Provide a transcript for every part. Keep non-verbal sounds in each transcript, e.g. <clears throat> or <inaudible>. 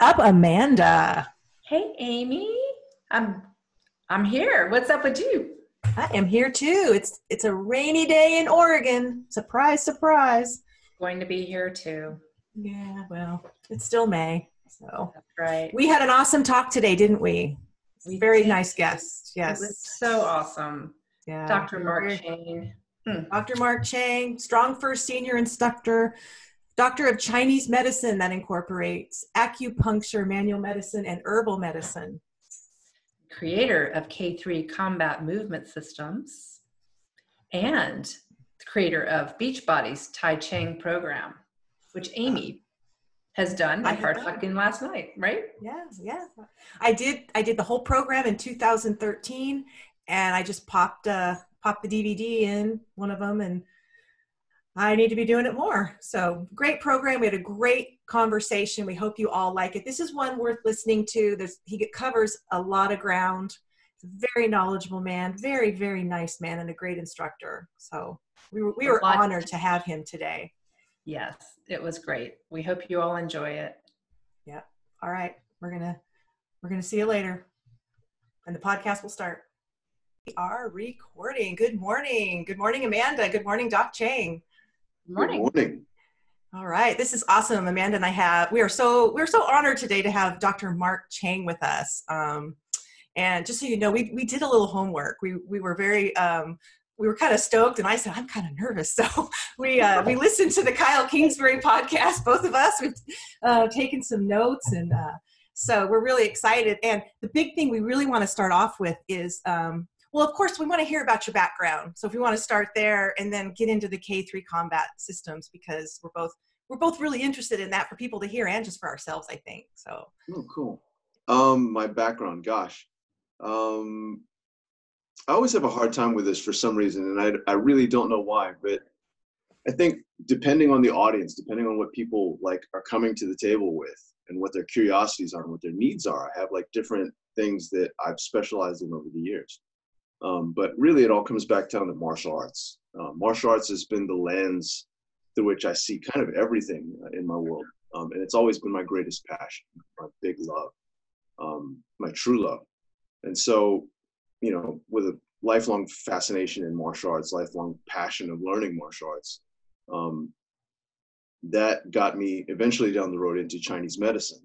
Up, Amanda? Hey, Amy. I'm I'm here. What's up with you? I am here too. It's it's a rainy day in Oregon. Surprise, surprise. Going to be here too. Yeah, well, it's still May. So That's right. we had an awesome talk today, didn't we? We Very did. nice guest. It Yes. was so awesome. Yeah. Dr. Mark Cheng. Hmm. Shane. Dr. Mark Cheng, Strong First Senior Instructor, Doctor of Chinese Medicine that incorporates acupuncture, manual medicine, and herbal medicine. creator of K3 Combat Movement Systems, and creator of Beachbody's Tai Cheng program, which Amy has done I have part last night, right? Yeah, yeah. I did. I did the whole program in 2013, and I just popped uh, popped the DVD in one of them, and I need to be doing it more. So great program. We had a great conversation. We hope you all like it. This is one worth listening to. There's he covers a lot of ground. Very knowledgeable man, very very nice man, and a great instructor. So we were we were honored to have him today. Yes, it was great. We hope you all enjoy it. Yeah. All right, we're gonna we're gonna see you later, and the podcast will start. We are recording. Good morning. Good morning, Amanda. Good morning, Doc Cheng. Good morning. Good morning. All right, this is awesome, Amanda and I have. We are so we're so honored today to have Dr. Mark Cheng with us. Um, and just so you know, we we did a little homework. We we were very um, we were kind of stoked, and I said I'm kind of nervous. <laughs> So we uh, we listened to the Kyle Kingsbury podcast. Both of us we've uh, taken some notes, and uh, so we're really excited. And the big thing we really want to start off with is. Um, well, of course, we want to hear about your background. So if we want to start there and then get into the K3 combat systems because we're both we're both really interested in that for people to hear and just for ourselves, I think. So Oh, cool. Um, my background, gosh. Um, I always have a hard time with this for some reason, and I, I really don't know why, but I think depending on the audience, depending on what people like are coming to the table with and what their curiosities are and what their needs are, I have like different things that I've specialized in over the years. Um, but really, it all comes back down to martial arts. Uh, martial arts has been the lens through which I see kind of everything uh, in my world. Um, and it's always been my greatest passion, my big love, um, my true love. And so, you know, with a lifelong fascination in martial arts, lifelong passion of learning martial arts, um, that got me eventually down the road into Chinese medicine,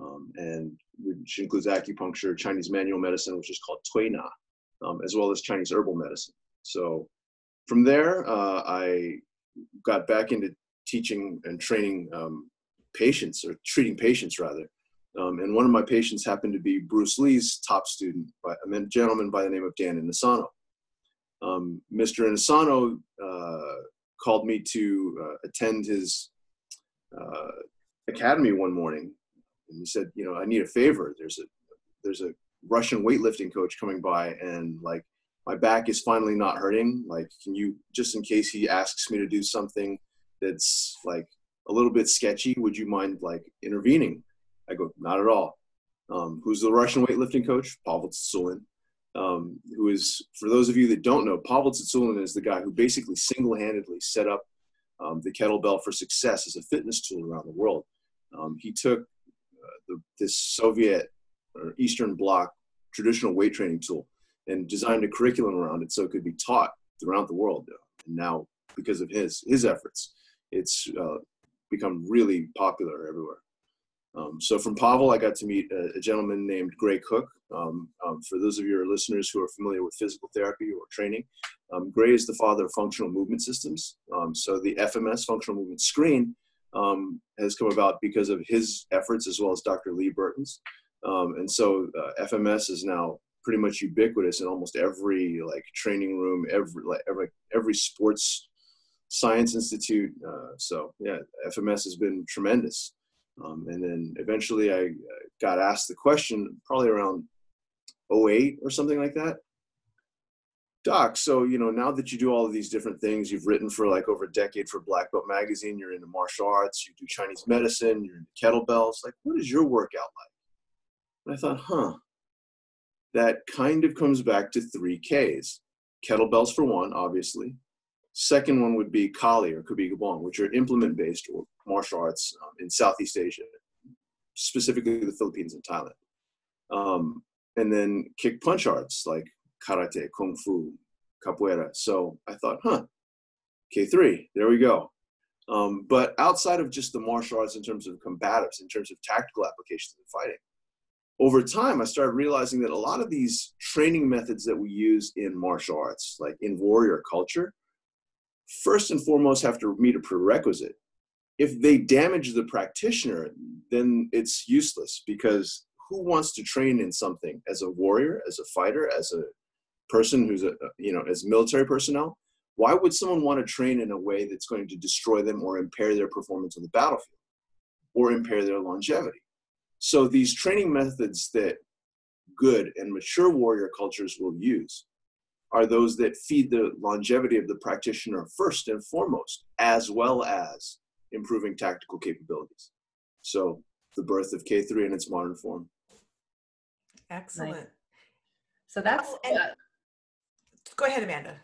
um, and which includes acupuncture, Chinese manual medicine, which is called Tui Na, um, as well as Chinese herbal medicine. So, from there, uh, I got back into teaching and training um, patients or treating patients rather. Um, and one of my patients happened to be Bruce Lee's top student, by, a gentleman by the name of Dan Inosanto. Um, Mr. Inosanto uh, called me to uh, attend his uh, academy one morning, and he said, "You know, I need a favor. There's a there's a Russian weightlifting coach coming by, and like my back is finally not hurting. Like, can you just in case he asks me to do something that's like a little bit sketchy, would you mind like intervening? I go, not at all. Um, who's the Russian weightlifting coach? Pavel Tsatsouline, um, who is, for those of you that don't know, Pavel Tsatsouline is the guy who basically single-handedly set up um, the kettlebell for success as a fitness tool around the world. Um, he took uh, the, this Soviet or Eastern Bloc traditional weight training tool and designed a curriculum around it so it could be taught throughout the world. And now, because of his his efforts, it's uh, become really popular everywhere. Um, so from Pavel, I got to meet a, a gentleman named Gray Cook. Um, um, for those of your listeners who are familiar with physical therapy or training, um, Gray is the father of functional movement systems. Um, so the FMS, functional movement screen, um, has come about because of his efforts as well as Dr. Lee Burton's. Um, and so uh, FMS is now pretty much ubiquitous in almost every like training room, every like every every sports science institute. Uh, so yeah, FMS has been tremendous. Um, and then eventually I got asked the question probably around 08 or something like that. Doc, so you know now that you do all of these different things, you've written for like over a decade for Black Belt Magazine. You're into martial arts, you do Chinese medicine, you're into kettlebells. Like, what is your workout like? And I thought, huh, that kind of comes back to three Ks. Kettlebells for one, obviously. Second one would be Kali or Krabi Krabong, which are implement-based or martial arts um, in Southeast Asia, specifically the Philippines and Thailand. Um, and then kick punch arts like karate, kung fu, capoeira. So I thought, huh, K3, there we go. Um, but outside of just the martial arts in terms of combatives, in terms of tactical applications in fighting, over time I started realizing that a lot of these training methods that we use in martial arts, like in warrior culture, first and foremost have to meet a prerequisite. If they damage the practitioner, then it's useless because who wants to train in something as a warrior, as a fighter, as a person who's a uh, you know as military personnel? Why would someone want to train in a way that's going to destroy them or impair their performance on the battlefield or impair their longevity? So these training methods that good and mature warrior cultures will use are those that feed the longevity of the practitioner first and foremost, as well as improving tactical capabilities. So the birth of K3 in its modern form. Excellent. Nice. So that's oh, uh, go ahead, Amanda.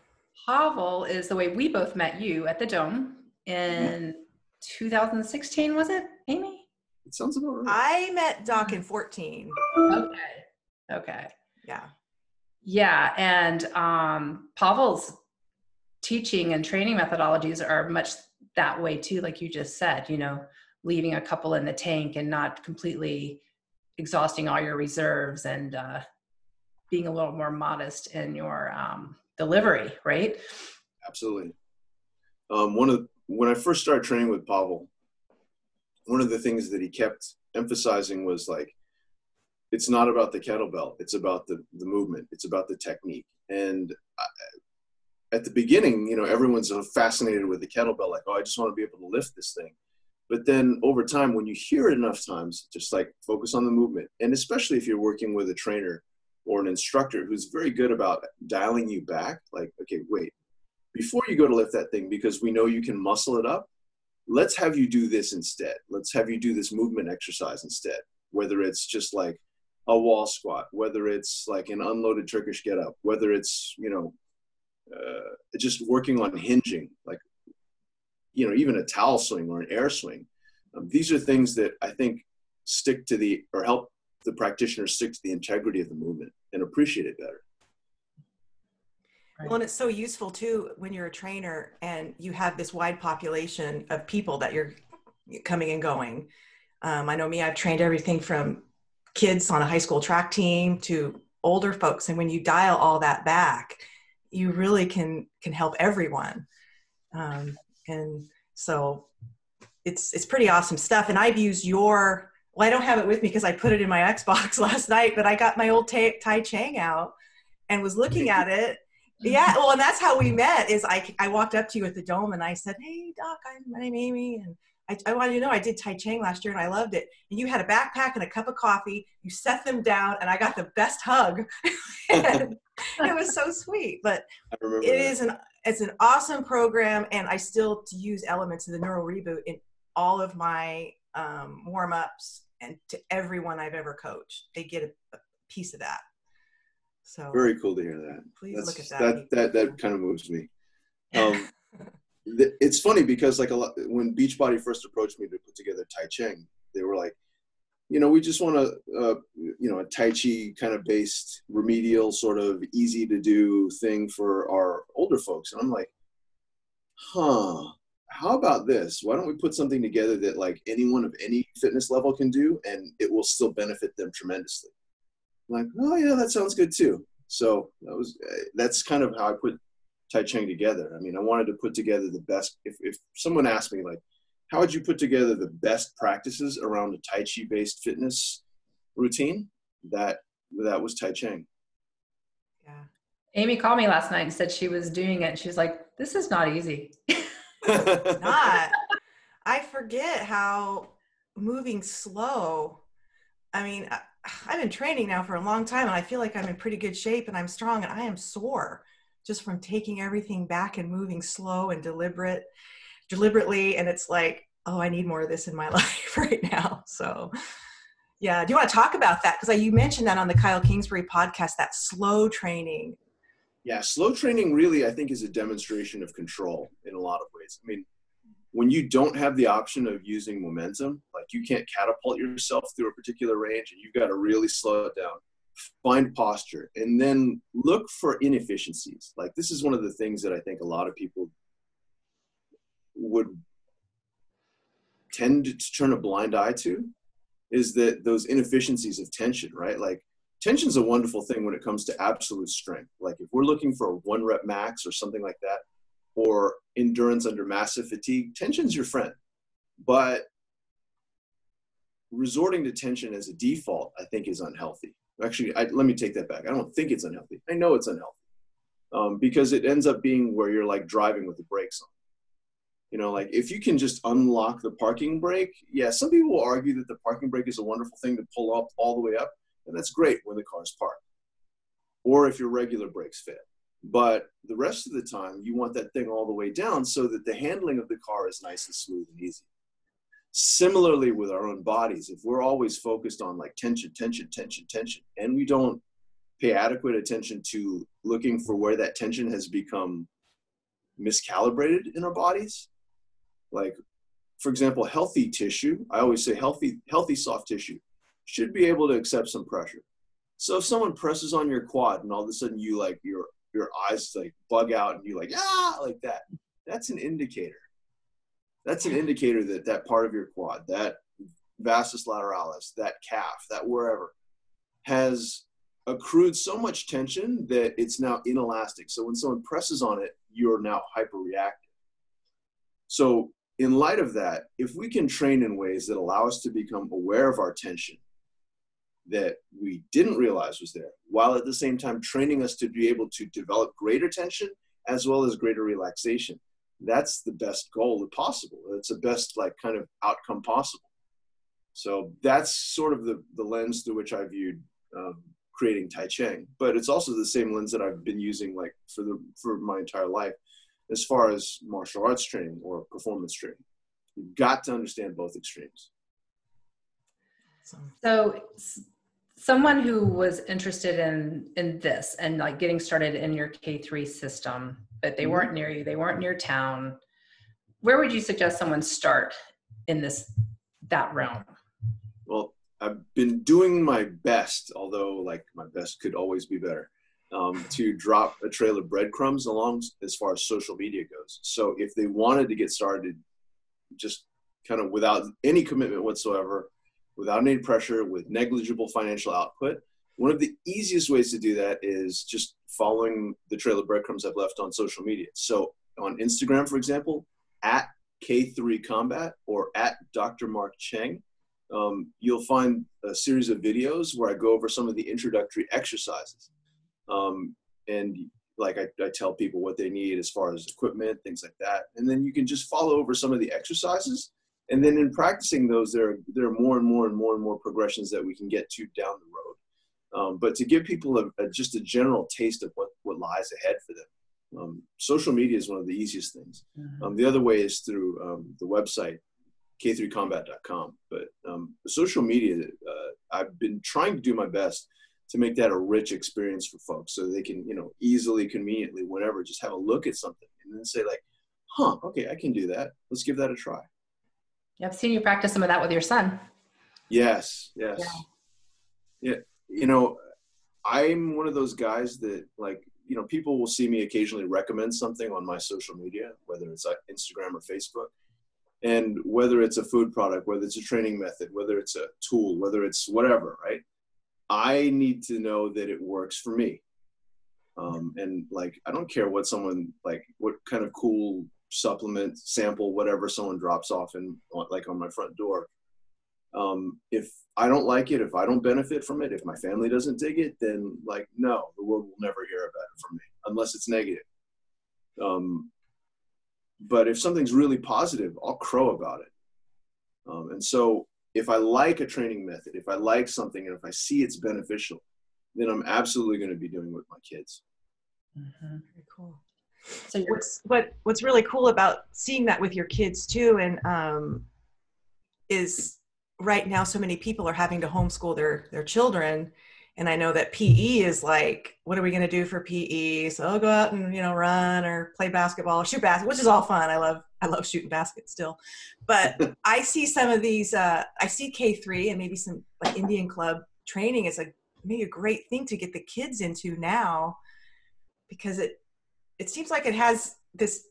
Pavel is the way we both met you at the Dome in 2016, was it, Amy? It sounds about right. I met Doc in 14. Okay. Okay. Yeah. Yeah. And um, Pavel's teaching and training methodologies are much that way too, like you just said, you know, leaving a couple in the tank and not completely exhausting all your reserves and uh, being a little more modest in your um, delivery, right? Absolutely. Um, one of when I first started training with Pavel, one of the things that he kept emphasizing was like, it's not about the kettlebell; it's about the the movement, it's about the technique. And I, at the beginning, you know, everyone's fascinated with the kettlebell, like, oh, I just want to be able to lift this thing. But then over time, when you hear it enough times, just like focus on the movement, and especially if you're working with a trainer or an instructor who's very good about dialing you back, like, okay, wait, before you go to lift that thing, because we know you can muscle it up, let's have you do this instead. Let's have you do this movement exercise instead, whether it's just like a wall squat, whether it's like an unloaded Turkish get up, whether it's, you know, uh, just working on hinging, like, you know, even a towel swing or an air swing. Um, these are things that I think stick to the, or help the practitioner stick to the integrity of the movement and appreciate it better. Well, and it's so useful too when you're a trainer and you have this wide population of people that you're coming and going. Um, I know me, I've trained everything from kids on a high school track team to older folks. And when you dial all that back, you really can can help everyone. Um, and so it's it's pretty awesome stuff. And I've used your well, I don't have it with me because I put it in my Xbox <laughs> last night, but I got my old Tai, tai Cheng out and was looking at it. Yeah, well, and that's how we met. Is I I walked up to you at the dome and I said, "Hey, Doc, I'm my name Amy, and I, I want you to know I did Tai Cheng last year and I loved it. And you had a backpack and a cup of coffee. You set them down, and I got the best hug. <laughs> it was so sweet. But it that. is an it's an awesome program, and I still use elements of the neural Reboot in all of my um, warm ups and to everyone I've ever coached. They get a, a, piece of that. So very cool to hear that. Please That's, look at that. That that that kind of moves me. <laughs> Um, it's funny because like a lot when Beachbody first approached me to put together Tai Cheng, they were like, you know, we just want a, a you know a Tai Chi kind of based remedial sort of easy to do thing for our older folks, and I'm like, huh how about this? Why don't we put something together that like anyone of any fitness level can do and it will still benefit them tremendously? I'm like, oh yeah, that sounds good too. So that was uh, that's kind of how I put Tai Cheng together. I mean, I wanted to put together the best. If if someone asked me like, how would you put together the best practices around a Tai Chi based fitness routine? That that was Tai Cheng. Yeah. Amy called me last night and said she was doing it. She's like, this is not easy. <laughs> not. I forget how moving slow. I mean, I, I've been training now for a long time and I feel like I'm in pretty good shape and I'm strong and I am sore just from taking everything back and moving slow and deliberate deliberately and it's like oh i need more of this in my <laughs> life right now. So yeah do you want to talk about that? Because you mentioned that on the kyle kingsbury podcast that slow training. Yeah slow training really i think is a demonstration of control in a lot of ways. I mean when you don't have the option of using momentum, like you can't catapult yourself through a particular range and you've got to really slow it down, find posture and then look for inefficiencies. Like this is one of the things that I think a lot of people would tend to turn a blind eye to is that those inefficiencies of tension, right? Like tension's a wonderful thing when it comes to absolute strength. Like if we're looking for a one rep max or something like that, or endurance under massive fatigue, tension's your friend. But resorting to tension as a default, I think, is unhealthy. Actually, I, let me take that back. I don't think it's unhealthy. I know it's unhealthy um, because it ends up being where you're like driving with the brakes on. You know, like if you can just unlock the parking brake, yeah, some people will argue that the parking brake is a wonderful thing to pull up all the way up, and that's great when the car's parked. Or if your regular brakes fail. But the rest of the time, you want that thing all the way down so that the handling of the car is nice and smooth and easy. Similarly, with our own bodies, if we're always focused on like tension, tension, tension, tension, and we don't pay adequate attention to looking for where that tension has become miscalibrated in our bodies, like for example, healthy tissue, I always say healthy, healthy soft tissue should be able to accept some pressure. So if someone presses on your quad and all of a sudden you like your your eyes like bug out and you like ah like that, that's an indicator that's an indicator that that part of your quad, that vastus lateralis, that calf, that wherever, has accrued so much tension that it's now inelastic. So when someone presses on it, you're now hyperreactive. So in light of that, if we can train in ways that allow us to become aware of our tension that we didn't realize was there, while at the same time training us to be able to develop greater tension as well as greater relaxation, that's the best goal possible. It's the best like kind of outcome possible. So that's sort of the, the lens through which I viewed um, creating Tai Cheng. But it's also the same lens that I've been using like for the for my entire life, as far as martial arts training or performance training. You've got to understand both extremes. So someone who was interested in in this and like getting started in your K3 system but they mm-hmm. weren't near you they weren't near town where would you suggest someone start in this that realm? Well i've been doing my best although like my best could always be better um, to drop a trail of breadcrumbs along as far as social media goes. So if they wanted to get started just kind of without any commitment whatsoever without any pressure with negligible financial output one of the easiest ways to do that is just following the trail of breadcrumbs I've left on social media. So on Instagram, for example, at K3 Combat or at Dr. Mark Cheng, um, you'll find a series of videos where I go over some of the introductory exercises. Um, and like I, I, tell people what they need as far as equipment, things like that. And then you can just follow over some of the exercises. And then in practicing those, there are, there are more and more and more and more progressions that we can get to down the road. Um, but to give people a, a, just a general taste of what, what lies ahead for them. Um, social media is one of the easiest things. Mm-hmm. Um, the other way is through um, the website, k3combat.com. But um, social media, uh, I've been trying to do my best to make that a rich experience for folks so they can, you know, easily, conveniently, whatever, just have a look at something and then say like, huh, okay, I can do that. Let's give that a try. I've seen you practice some of that with your son. Yes, yes. Yeah. yeah you know, I'm one of those guys that like, you know, people will see me occasionally recommend something on my social media, whether it's Instagram or Facebook. And whether it's a food product, whether it's a training method, whether it's a tool, whether it's whatever, right? I need to know that it works for me. Um, and like, I don't care what someone like, what kind of cool supplement sample, whatever someone drops off in like on my front door. Um, if I don't like it, if I don't benefit from it, if my family doesn't dig it, then like no, the world will never hear about it from me unless it's negative. Um, but if something's really positive, I'll crow about it. Um, and so if I like a training method, if I like something, and if I see it's beneficial, then I'm absolutely going to be doing it with my kids. Mm-hmm. Very cool. So what's what what's really cool about seeing that with your kids too, and um, is right now so many people are having to homeschool their their children and I know that PE is like, what are we going to do for PE? So I'll go out and you know run or play basketball, shoot basket, which is all fun. I love I love shooting baskets still, but <laughs> I see some of these. Uh, I see K three and maybe some like Indian Club training is a maybe a great thing to get the kids into now because it it seems like it has this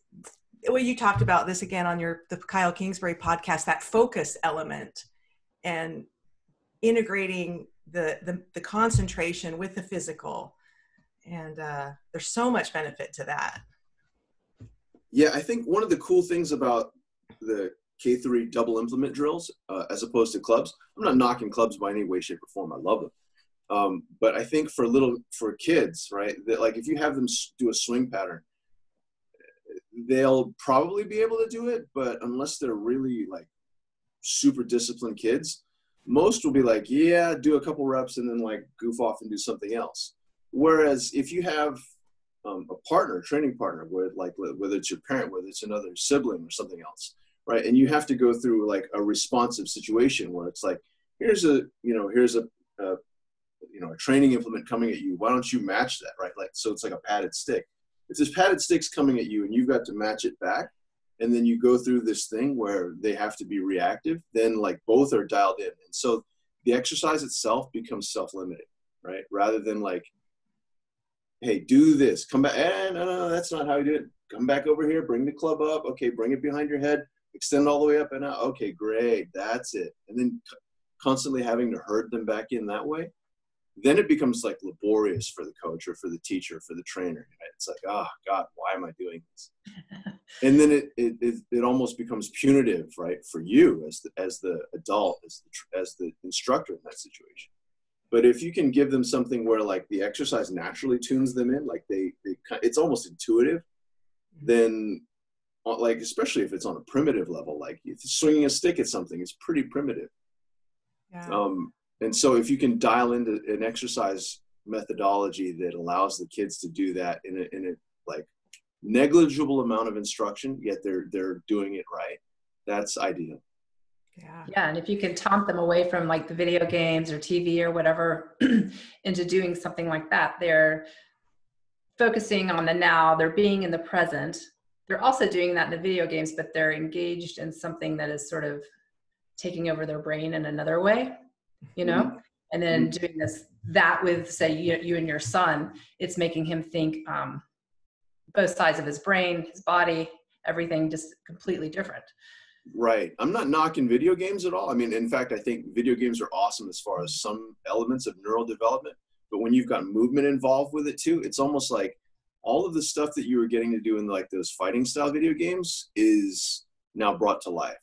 well you talked about this again on your the kyle kingsbury podcast that focus element and integrating the the, the concentration with the physical. And uh, there's so much benefit to that. Yeah i think one of the cool things about the k3 double implement drills uh, as opposed to clubs i'm not knocking clubs by any way shape or form. I love them um, but i think for little for kids right that like if you have them do a swing pattern they'll probably be able to do it but unless they're really like super disciplined kids most will be like, yeah, do a couple reps and then like goof off and do something else. Whereas if you have um, a partner, training partner, where like whether it's your parent, whether it's another sibling or something else, right? And you have to go through like a responsive situation where it's like, here's a you know here's a, a you know a training implement coming at you. Why don't you match that, right? Like so, it's like a padded stick. If this padded stick's coming at you and you've got to match it back, and then you go through this thing where they have to be reactive then like both are dialed in and so the exercise itself becomes self-limiting right rather than like hey do this come back eh, no, no that's not how you do it come back over here bring the club up okay bring it behind your head extend all the way up and out okay great that's it and then constantly having to herd them back in that way then it becomes like laborious for the coach or for the teacher for the trainer. It's like oh god why am i doing this? <laughs> And then it, it, it it almost becomes punitive right for you as the as the adult as the as the instructor in that situation. But if you can give them something where like the exercise naturally tunes them in like they, they it's almost intuitive then uh, like especially if it's on a primitive level like swinging a stick at something it's pretty primitive. Yeah. um, and so if you can dial into an exercise methodology that allows the kids to do that in a, in a like negligible amount of instruction yet they're they're doing it right that's ideal. Yeah. Yeah and if you can taunt them away from like the video games or tv or whatever <clears throat> into doing something like that they're focusing on the now they're being in the present. They're also doing that in the video games but they're engaged in something that is sort of taking over their brain in another way you know? Mm-hmm. and then mm-hmm. doing this that with say you, you and your son it's making him think um, both sides of his brain his body everything just completely different. Right. I'm not knocking video games at all. I mean in fact i think video games are awesome as far as some elements of neural development but when you've got movement involved with it too it's almost like all of the stuff that you were getting to do in like those fighting style video games is now brought to life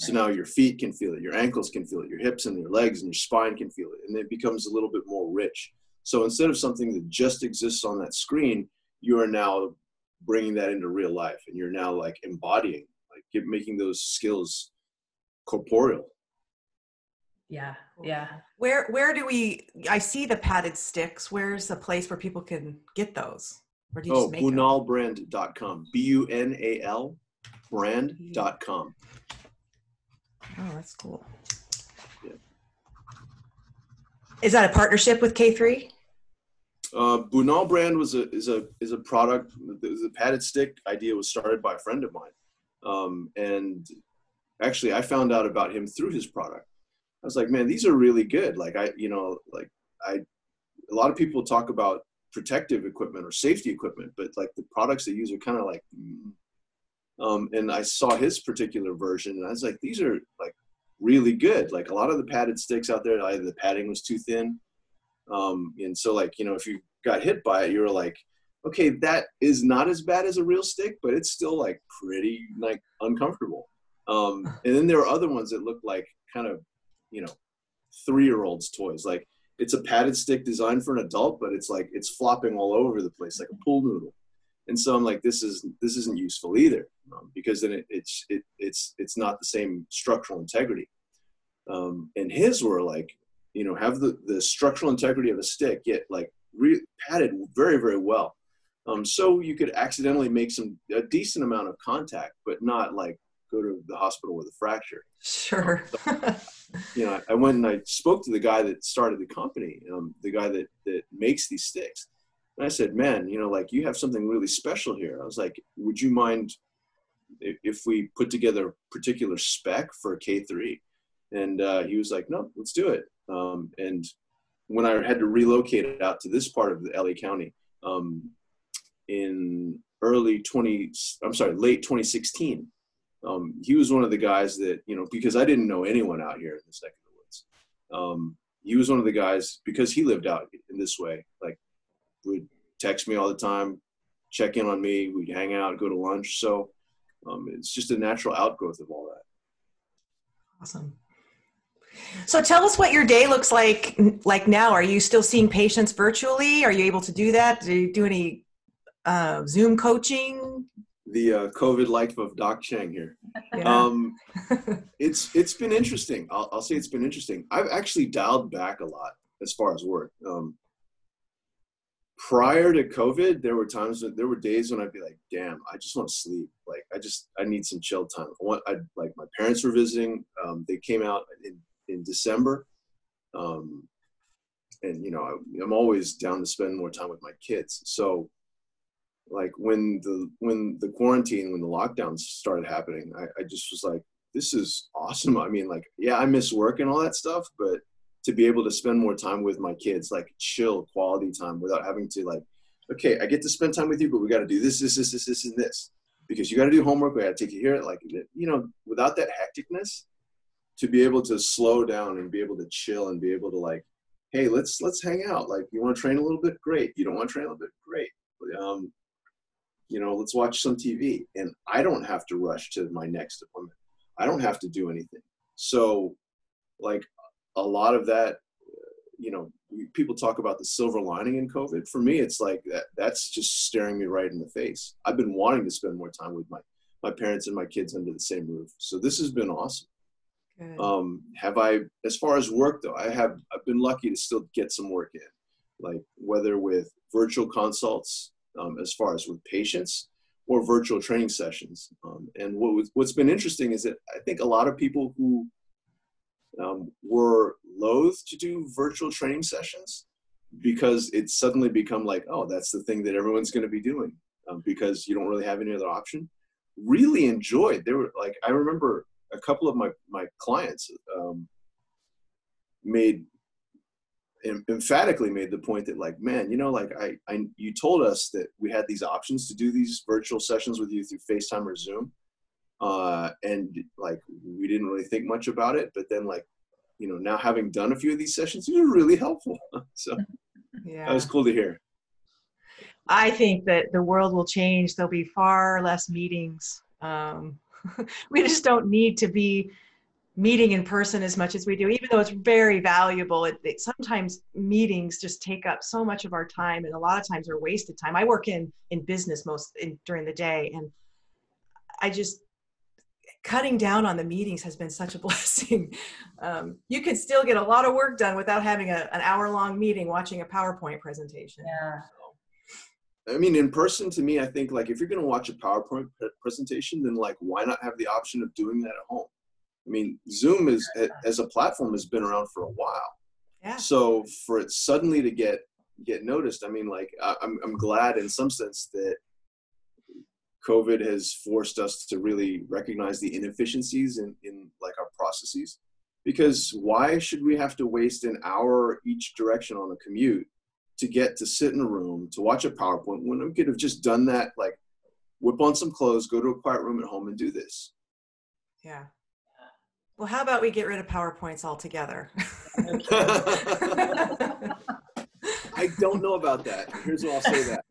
so now your feet can feel it, your ankles can feel it, your hips and your legs and your spine can feel it, and it becomes a little bit more rich. So instead of something that just exists on that screen, you are now bringing that into real life, and you're now like embodying, like making those skills corporeal. Yeah, yeah. Where where do we? I see the padded sticks. Where's a place where people can get those? Where do you oh, bunalbrand.com. B U N A L brand.com. Oh, that's cool. Yeah. Is that a partnership with K3? Uh, Bunal brand was a is a is a product. The padded stick idea was started by a friend of mine, um, and actually I found out about him through his product. I was like, man, these are really good. Like I, you know, like I, a lot of people talk about protective equipment or safety equipment, but like the products they use are kind of like mm, um, and I saw his particular version, and I was like, these are like really good. Like a lot of the padded sticks out there, either the padding was too thin, um, and so like you know, if you got hit by it, you were like, okay, that is not as bad as a real stick, but it's still like pretty like uncomfortable. Um, <sighs> and then there are other ones that look like kind of, you know, three-year-olds' toys. Like it's a padded stick designed for an adult, but it's like it's flopping all over the place like a pool noodle and so i'm like this is this isn't useful either um, because then it, it's it, it's it's not the same structural integrity um, and his were like you know have the the structural integrity of a stick yet like re- padded very very well um, so you could accidentally make some a decent amount of contact but not like go to the hospital with a fracture. Sure. so, <laughs> you know, I went and I spoke to the guy that started the company, um, the guy that that makes these sticks. And I said, man, you know, like you have something really special here. I was like, would you mind if we put together a particular spec for K3? And uh, he was like, no, let's do it. Um, and when I had to relocate it out to this part of the LA County um, in early 20, I'm sorry, late 2016, um, he was one of the guys that, you know, because I didn't know anyone out here in this neck of the woods. Um, he was one of the guys because he lived out in this way, like would text me all the time, check in on me. We'd hang out, go to lunch. So um, it's just a natural outgrowth of all that. Awesome. So tell us what your day looks like like now. Are you still seeing patients virtually? Are you able to do that? Do you do any uh, Zoom coaching? The uh, COVID life of Doc Cheng here. Yeah. Um, <laughs> it's it's been interesting. I'll, I'll say it's been interesting. I've actually dialed back a lot as far as work. Um, prior to COVID, there were times that there were days when I'd be like, damn, I just want to sleep. Like I just I need some chill time. I want I like my parents were visiting. Um, they came out in, in December. Um, and you know, I, I'm always down to spend more time with my kids. So like when the when the quarantine, when the lockdowns started happening, I, I just was like, this is awesome. I mean, like, yeah, I miss work and all that stuff, but to be able to spend more time with my kids, like chill quality time without having to like, okay, I get to spend time with you, but we got to do this, this, this, this, this, and this because you got to do homework. We got to take you here. Like, you know, without that hecticness, to be able to slow down and be able to chill and be able to like, hey, let's let's hang out. Like, you want to train a little bit? Great. You don't want to train a little bit? Great. Um, you know, let's watch some TV. And I don't have to rush to my next appointment. I don't have to do anything. So, like, a lot of that, you know, people talk about the silver lining in COVID. For me, it's like that, that's just staring me right in the face. I've been wanting to spend more time with my, my parents and my kids under the same roof. So this has been awesome. Um, have I, as far as work though, I have, I've been lucky to still get some work in, like whether with virtual consults, um, as far as with patients or virtual training sessions. Um, and what was, what's been interesting is that I think a lot of people who um, were loath to do virtual training sessions because it's suddenly become like, oh, that's the thing that everyone's going to be doing um, because you don't really have any other option. Really enjoyed. They were like, I remember a couple of my my clients um, made emphatically made the point that like man you know like I, I you told us that we had these options to do these virtual sessions with you through facetime or zoom uh, and like we didn't really think much about it but then like you know now having done a few of these sessions these are really helpful. <laughs> So yeah. that was cool to hear. I think that the world will change. There'll be far less meetings. Um, <laughs> we just don't need to be meeting in person as much as we do even though it's very valuable. It, it, sometimes meetings just take up so much of our time and a lot of times are wasted time. I work in in business most in, during the day and i just cutting down on the meetings has been such a <laughs> blessing. Um, you can still get a lot of work done without having a, an hour long meeting watching a PowerPoint presentation. Yeah. I mean, in person, to me, I think like if you're going to watch a PowerPoint presentation, then like why not have the option of doing that at home? I mean, Zoom is as a platform has been around for a while. Yeah. So for it suddenly to get get noticed, I mean, like I'm I'm glad in some sense that COVID has forced us to really recognize the inefficiencies in, in like our processes. Because why should we have to waste an hour each direction on a commute to get to sit in a room to watch a PowerPoint when we could have just done that, like whip on some clothes, go to a quiet room at home and do this? Yeah. Well, how about we get rid of PowerPoints altogether? <laughs> I don't know about that. Here's what I'll say that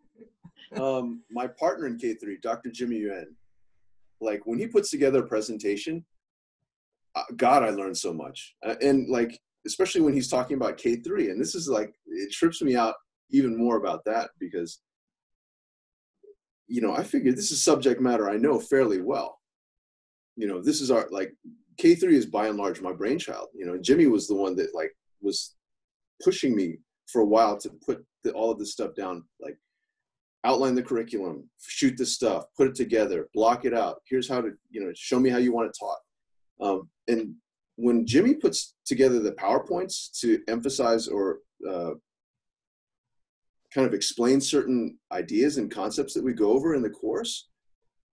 um, my partner in K3, Dr. Jimmy Yuan, like when he puts together a presentation, uh, God, I learned so much. Uh, and like, especially when he's talking about K3, and this is like, it trips me out even more about that because, you know, I figured this is subject matter I know fairly well. You know, this is our, like, K3 is by and large my brainchild. You know, Jimmy was the one that like was pushing me for a while to put the, all of this stuff down. Like, outline the curriculum, shoot the stuff, put it together, block it out. Here's how to, you know, show me how you want it taught. Um, and when Jimmy puts together the PowerPoints to emphasize or uh, kind of explain certain ideas and concepts that we go over in the course,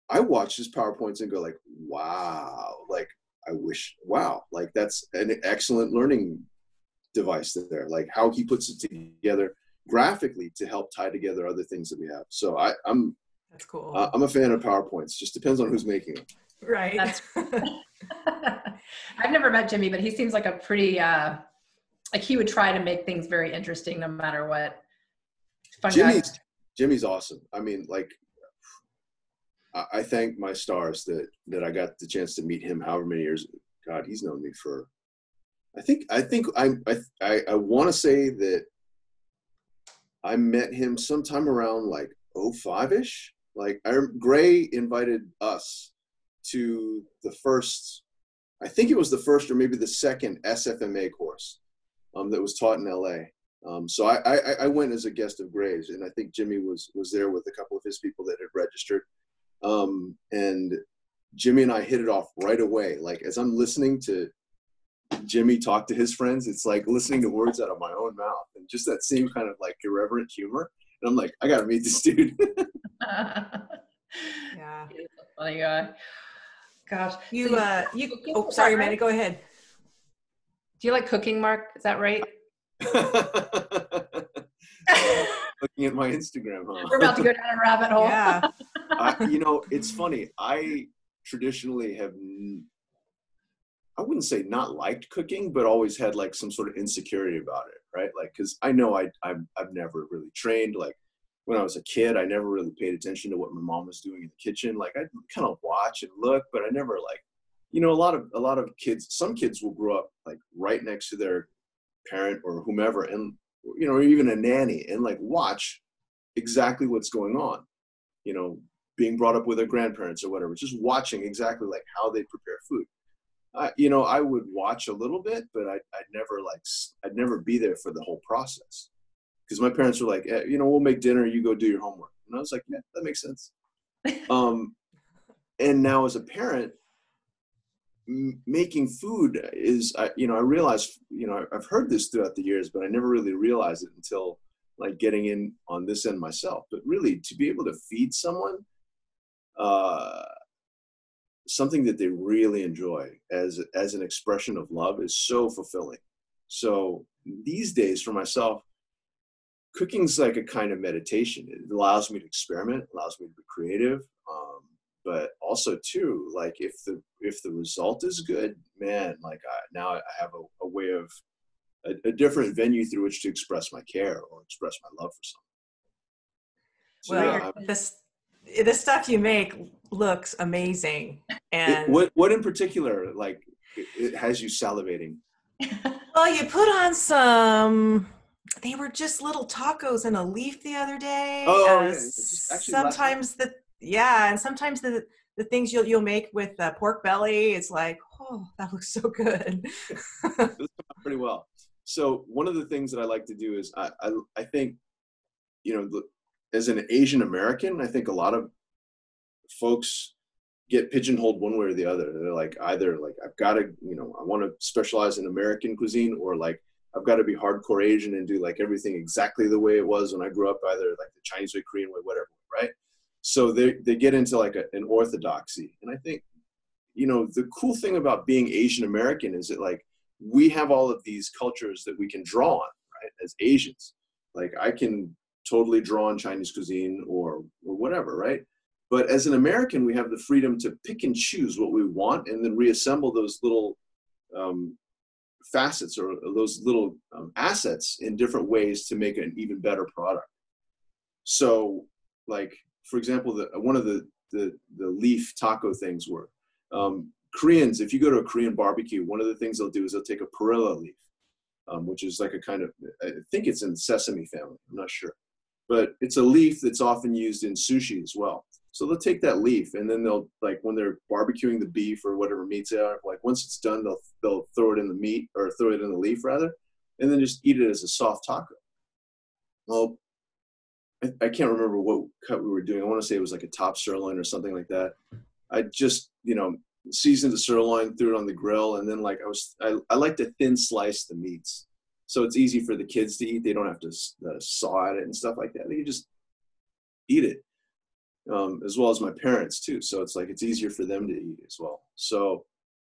I watch his PowerPoints and go like, wow, like I wish, wow, like that's an excellent learning device there. Like how he puts it together graphically to help tie together other things that we have. So I, I'm that's cool. Uh, I'm a fan of PowerPoints. Just depends on who's making them. Right. That's, <laughs> <laughs> I've never met Jimmy, but he seems like a pretty uh, like he would try to make things very interesting no matter what. Fun Jimmy's guy. Jimmy's awesome. I mean, like I, I thank my stars that that I got the chance to meet him. However many years, God, he's known me for. I think I think I I I, I want to say that I met him sometime around like 05 ish. Like I, Gray invited us to the first, I think it was the first or maybe the second SFMA course um, that was taught in LA. Um, so I, I, I, went as a guest of Gray's, and I think Jimmy was was there with a couple of his people that had registered. Um, and Jimmy and I hit it off right away. Like as I'm listening to Jimmy talk to his friends, it's like listening to words out of my own mouth, and just that same kind of like irreverent humor. And I'm like, I gotta meet this dude. <laughs> <laughs> yeah, he's a funny guy. Gosh, you so uh, you. Oh, sorry, Amanda. Go ahead. Do you like cooking, Mark? Is that right? <laughs> Looking at my Instagram, huh? We're about to go down a rabbit hole. Yeah. I, you know, it's funny. I traditionally have, I wouldn't say not liked cooking, but always had like some sort of insecurity about it, right? Like, because I know I, I've, I've never really trained. Like, when I was a kid, I never really paid attention to what my mom was doing in the kitchen. Like, I kind of watch and look, but I never like, you know, a lot of a lot of kids. Some kids will grow up like right next to their parent or whomever, and you know, or even a nanny, and like watch exactly what's going on. You know, being brought up with their grandparents or whatever, just watching exactly like how they prepare food. I, you know, I would watch a little bit, but I'd, I'd never like, I'd never be there for the whole process. Because my parents were like, eh, you know, we'll make dinner, you go do your homework. And I was like, yeah, that makes sense. <laughs> um, and now as a parent, m- making food is, I, you know, I realized, you know, I've heard this throughout the years, but I never really realized it until like getting in on this end myself. But really, to be able to feed someone uh, something that they really enjoy as as an expression of love is so fulfilling. So these days, for myself, cooking's like a kind of meditation. It allows me to experiment, allows me to be creative, um, but also too, like if the if the result is good, man, like I, now I have a, a way of a, a, different venue through which to express my care or express my love for someone. So, well, yeah, this the stuff you make looks amazing. And it, what what in particular like it has you salivating? <laughs> well, you put on some. They were just little tacos in a leaf the other day. Oh, uh, yeah. sometimes the yeah, and sometimes the the things you'll you'll make with uh, pork belly, it's like, oh, that looks so good. <laughs> pretty well. So one of the things that I like to do is I I, I think, you know, as an Asian American, I think a lot of folks get pigeonholed one way or the other. They're like either like I've got to, you know, I want to specialize in American cuisine, or like I've got to be hardcore Asian and do like everything exactly the way it was when I grew up, either like the Chinese way, Korean way, whatever, right? So they they get into like a, an orthodoxy, and I think, you know, the cool thing about being Asian American is that like we have all of these cultures that we can draw on, right? As Asians, like I can totally draw on Chinese cuisine or or whatever, right? But as an American, we have the freedom to pick and choose what we want and then reassemble those little um, facets or those little um, assets in different ways to make an even better product. So, like for example, the one of the the, the leaf taco things were um, Koreans. If you go to a Korean barbecue, one of the things they'll do is they'll take a perilla leaf, um, which is like a kind of I think it's in the sesame family. I'm not sure but it's a leaf that's often used in sushi as well. So they'll take that leaf and then they'll like when they're barbecuing the beef or whatever meats they are, like once it's done, they'll they'll throw it in the meat or throw it in the leaf rather, and then just eat it as a soft taco. Well, I, I can't remember what cut we were doing. I want to say it was like a top sirloin or something like that. I just, you know, seasoned the sirloin, threw it on the grill, and then like I was, I, I like to thin slice the meats, so it's easy for the kids to eat. They don't have to uh, saw at it and stuff like that. They can just eat it, um, as well as my parents too. So it's like it's easier for them to eat as well. So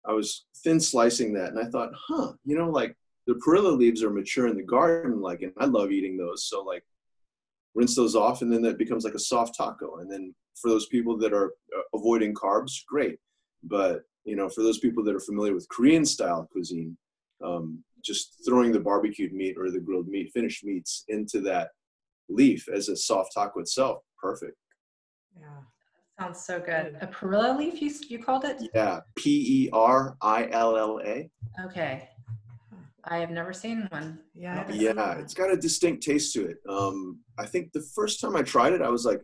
I was thin slicing that, and I thought, huh, you know, like the perilla leaves are mature in the garden, like, and I love eating those. So like, rinse those off, and then that becomes like a soft taco. And then for those people that are uh, avoiding carbs, great. But you know, for those people that are familiar with Korean style cuisine, um, just throwing the barbecued meat or the grilled meat, finished meats into that leaf as a soft taco itself, perfect. Yeah. Sounds so good. A perilla leaf, you, you called it? Yeah, P E R I L L A. Okay. I have never seen one. Yeah. Yeah, it's got a distinct taste to it. Um, I think the first time I tried it, I was like,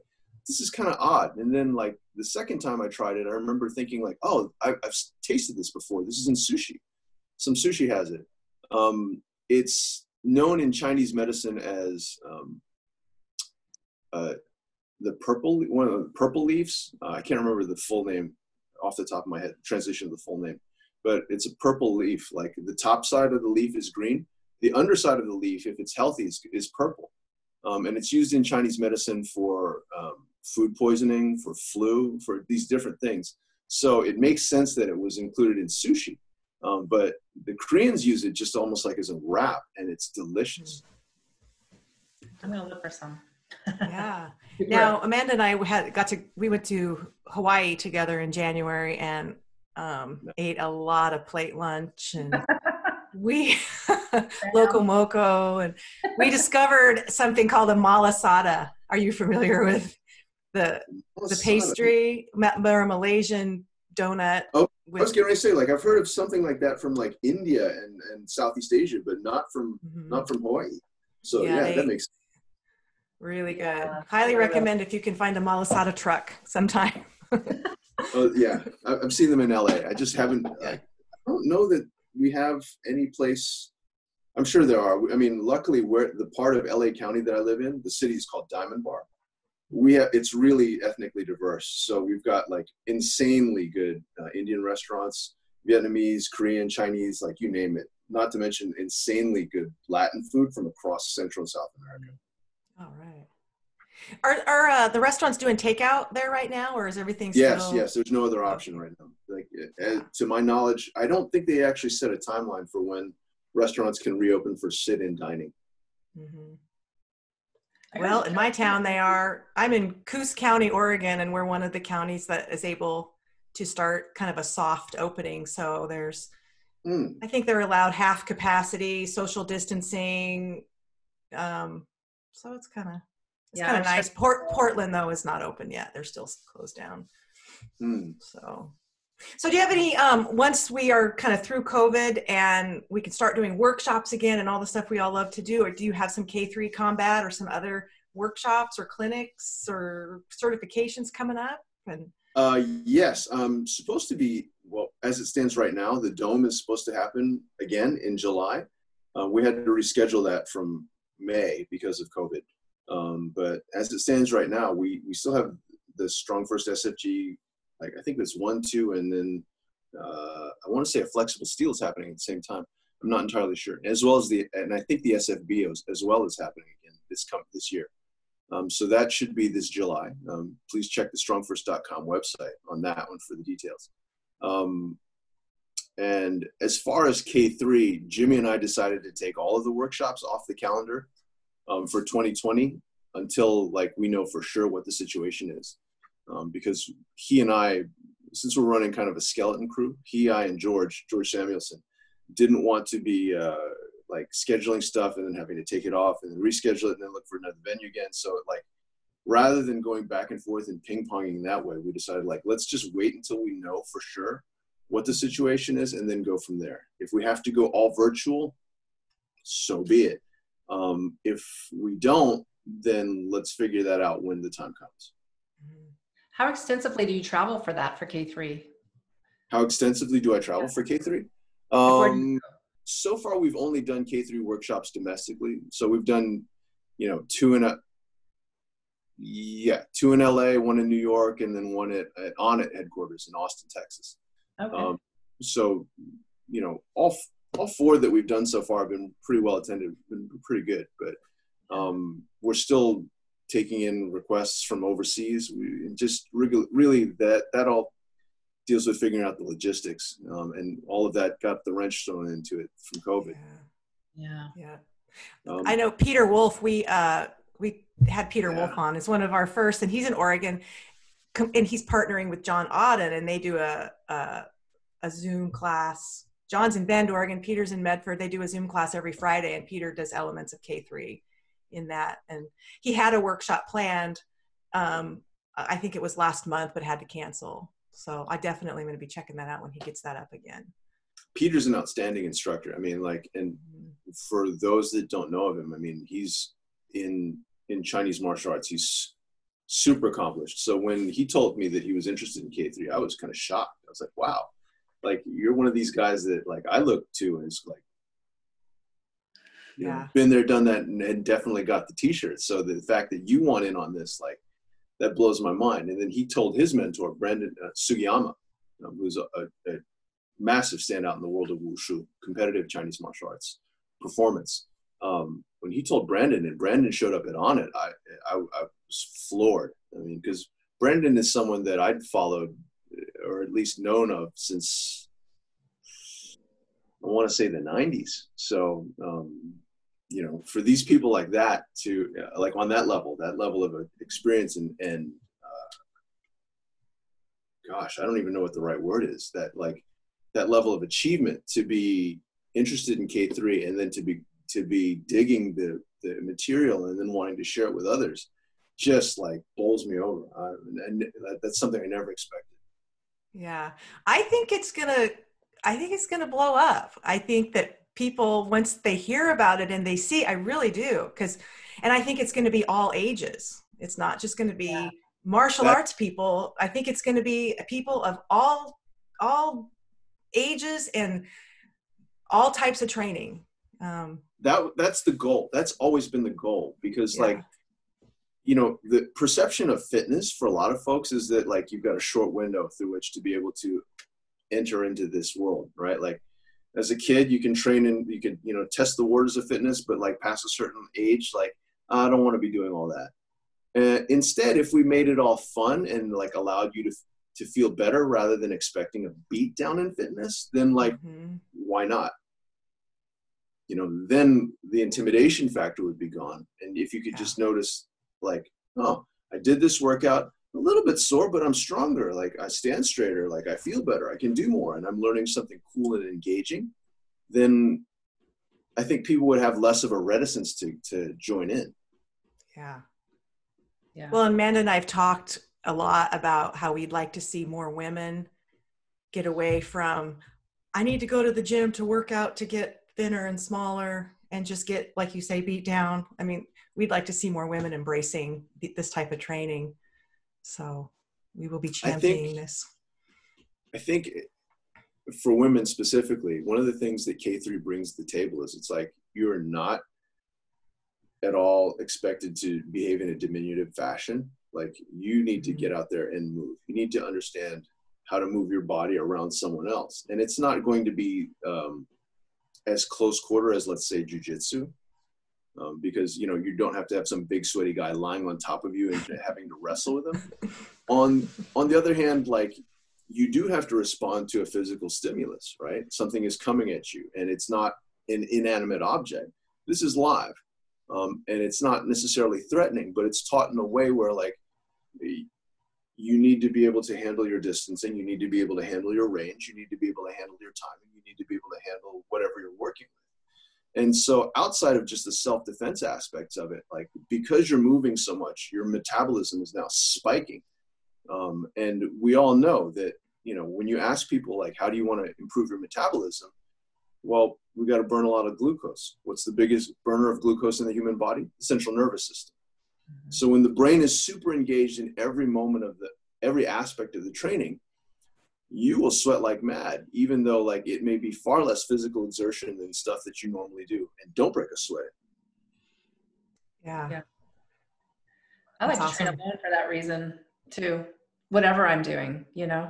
this is kind of odd. And then like the second time I tried it, I remember thinking like, oh, I've, I've tasted this before. This is in sushi. Some sushi has it. Um, it's known in Chinese medicine as um, uh, the purple one of the purple leaves. Uh, I can't remember the full name off the top of my head. Transition of the full name, but it's a purple leaf. Like the top side of the leaf is green. The underside of the leaf, if it's healthy, is, is purple. Um, and it's used in Chinese medicine for um, food poisoning, for flu, for these different things. So it makes sense that it was included in sushi. Um, but the Koreans use it just almost like as a wrap, and it's delicious. I'm gonna look for some. Yeah. <laughs> Now Amanda and I had got to we went to Hawaii together in January and um, ate a lot of plate lunch and <laughs> we loco moco and we discovered something called a malasada. Are you familiar with the the pastry or Malaysian donut? Oh, I was getting to say like I've heard of something like that from like India and, and Southeast Asia, but not from mm-hmm. not from Hawaii. So yeah, yeah they, that makes sense. Really good. Yeah. Highly recommend if you can find a malasada truck sometime. <laughs> oh yeah, I've seen them in LA. I just haven't. I don't know that we have any place. I'm sure there are. I mean, luckily, where the part of LA County that I live in, the city is called Diamond Bar. We have it's really ethnically diverse. So we've got like insanely good uh, Indian restaurants, Vietnamese, Korean, Chinese, like you name it. Not to mention insanely good Latin food from across Central and South America. All right. Are are uh, the restaurants doing takeout there right now, or is everything? Yes, still... yes. There's no other option right now. Like, uh, to my knowledge, I don't think they actually set a timeline for when restaurants can reopen for sit-in dining. Mm-hmm. Well, in my town, they are. I'm in Coos County, Oregon, and we're one of the counties that is able to start kind of a soft opening. So there's, mm. I think they're allowed half capacity, social distancing. Um, so it's kind of it's yeah, kind of nice. Port, Portland though is not open yet; they're still closed down. Mm. So, so do you have any? Um, once we are kind of through COVID and we can start doing workshops again and all the stuff we all love to do, or do you have some K three combat or some other workshops or clinics or certifications coming up? And uh, yes, um, supposed to be well as it stands right now. The dome is supposed to happen again in July. Uh, we had to reschedule that from May because of COVID. Um, but as it stands right now, we, we still have the Strong First SFG, like I think it's one, two, and then uh, I want to say a flexible steel is happening at the same time. I'm not entirely sure, as well as the, and I think the SFB as, well is happening again this come this year. Um, so that should be this July. Um, please check the strongfirst.com website on that one for the details. Um, and as far as K3, Jimmy and I decided to take all of the workshops off the calendar um, for 2020 until like we know for sure what the situation is. Um, because he and I, since we're running kind of a skeleton crew, he, I, and George, George Samuelson, didn't want to be uh, like scheduling stuff and then having to take it off and then reschedule it and then look for another venue again. So like, rather than going back and forth and ping ponging that way, we decided like, let's just wait until we know for sure what the situation is and then go from there. If we have to go all virtual, so be it. Um, if we don't, then let's figure that out when the time comes. How extensively do you travel for that for K3? How extensively do I travel yeah. for K3? Um, so far, we've only done K3 workshops domestically. So we've done, you know, two in a, yeah, two in LA, one in New York, and then one at, at Onnit headquarters in Austin, Texas. Okay. Um, so, you know, all all four that we've done so far have been pretty well attended, been pretty good. But um, we're still taking in requests from overseas. We just really, really that that all deals with figuring out the logistics, um, and all of that got the wrench thrown into it from COVID. yeah. Yeah. Um, I know Peter Wolf. We uh, we had Peter Yeah. Wolf on as one of our first, and he's in Oregon, Com- and he's partnering with John Auden, and they do a a, a Zoom class. John's in Bend, Oregon. Peter's in Medford. They do a Zoom class every Friday, and Peter does elements of K three in that. And he had a workshop planned. Um, I think it was last month, but had to cancel. So I definitely am going to be checking that out when he gets that up again. Peter's an outstanding instructor. I mean, like, and for those that don't know of him, I mean, he's in in Chinese martial arts. He's super accomplished. So when he told me that he was interested in K three, I was kind of shocked. I was like, wow, like you're one of these guys that like I look to and it's like, you know, Yeah. been there, done that, and, and definitely got the T-shirt. So the fact that you want in on this, like, that blows my mind. And then he told his mentor, Brandon uh, Sugiyama, um, who's a, a, a massive standout in the world of wushu, competitive Chinese martial arts performance. Um, when he told Brandon, and Brandon showed up at Onnit, I, I, I was floored. I mean, because Brandon is someone that I'd followed or at least known of since I want to say the 90s. So, um, you know, for these people like that to uh, like on that level, that level of uh, experience and, and uh, gosh, I don't even know what the right word is. That like that level of achievement to be interested in K three and then to be to be digging the the material and then wanting to share it with others, just like bowls me over. Uh, and, and that, that's something I never expected. Yeah. I think it's going to I think it's going to blow up. I think that people once they hear about it and they see I really do cuz and I think it's going to be all ages. It's not just going to be Yeah. martial That- arts people. I think it's going to be people of all all ages and all types of training. Um that that's the goal that's always been the goal because Yeah. like you know the perception of fitness for a lot of folks is that like you've got a short window through which to be able to enter into this world right like as a kid you can train and you can you know test the waters of fitness but like past a certain age like i don't want to be doing all that uh, instead if we made it all fun and like allowed you to to feel better rather than expecting a beat down in fitness then like mhm. why not? You know, then the intimidation factor would be gone. And if you could Yeah. just notice, like, oh, I did this workout a little bit sore, but I'm stronger. Like, I stand straighter. Like, I feel better. I can do more. And I'm learning something cool and engaging. Then I think people would have less of a reticence to, to join in. Yeah. Yeah. Well, Amanda and I have talked a lot about how we'd like to see more women get away from, I need to go to the gym to work out to get thinner and smaller and just get, like you say, beat down. I mean, we'd like to see more women embracing th- this type of training. So we will be I think- championing this. I think for women specifically, one of the things that K3 brings to the table is it's like you're not at all expected to behave in a diminutive fashion. Like you need to get out there and move. You need to understand how to move your body around someone else. And it's not going to be um, as close quarter as, let's say, jujitsu. Um, because you know you don't have to have some big sweaty guy lying on top of you and <laughs> having to wrestle with him. On on the other hand, like you do have to respond to a physical stimulus, right? Something is coming at you, and it's not an inanimate object. This is live, um, and it's not necessarily threatening, but it's taught in a way where, like, you need to be able to handle your distancing, you need to be able to handle your range, you need to be able to handle your timing, you need to be able to handle whatever you're working with. And so, outside of just the self defense aspects of it, like because you're moving so much, your metabolism is now spiking. Um, and we all know that you know when you ask people like how do you want to improve your metabolism? Well we got to burn a lot of glucose. What's the biggest burner of glucose in the human body? The central nervous system so when the brain is super engaged in every moment of the every aspect of the training you will sweat like mad even though like it may be far less physical exertion than stuff that you normally do and don't break a sweat Yeah. Yeah. I like That's to train alone for that reason too. Whatever I'm doing, you know,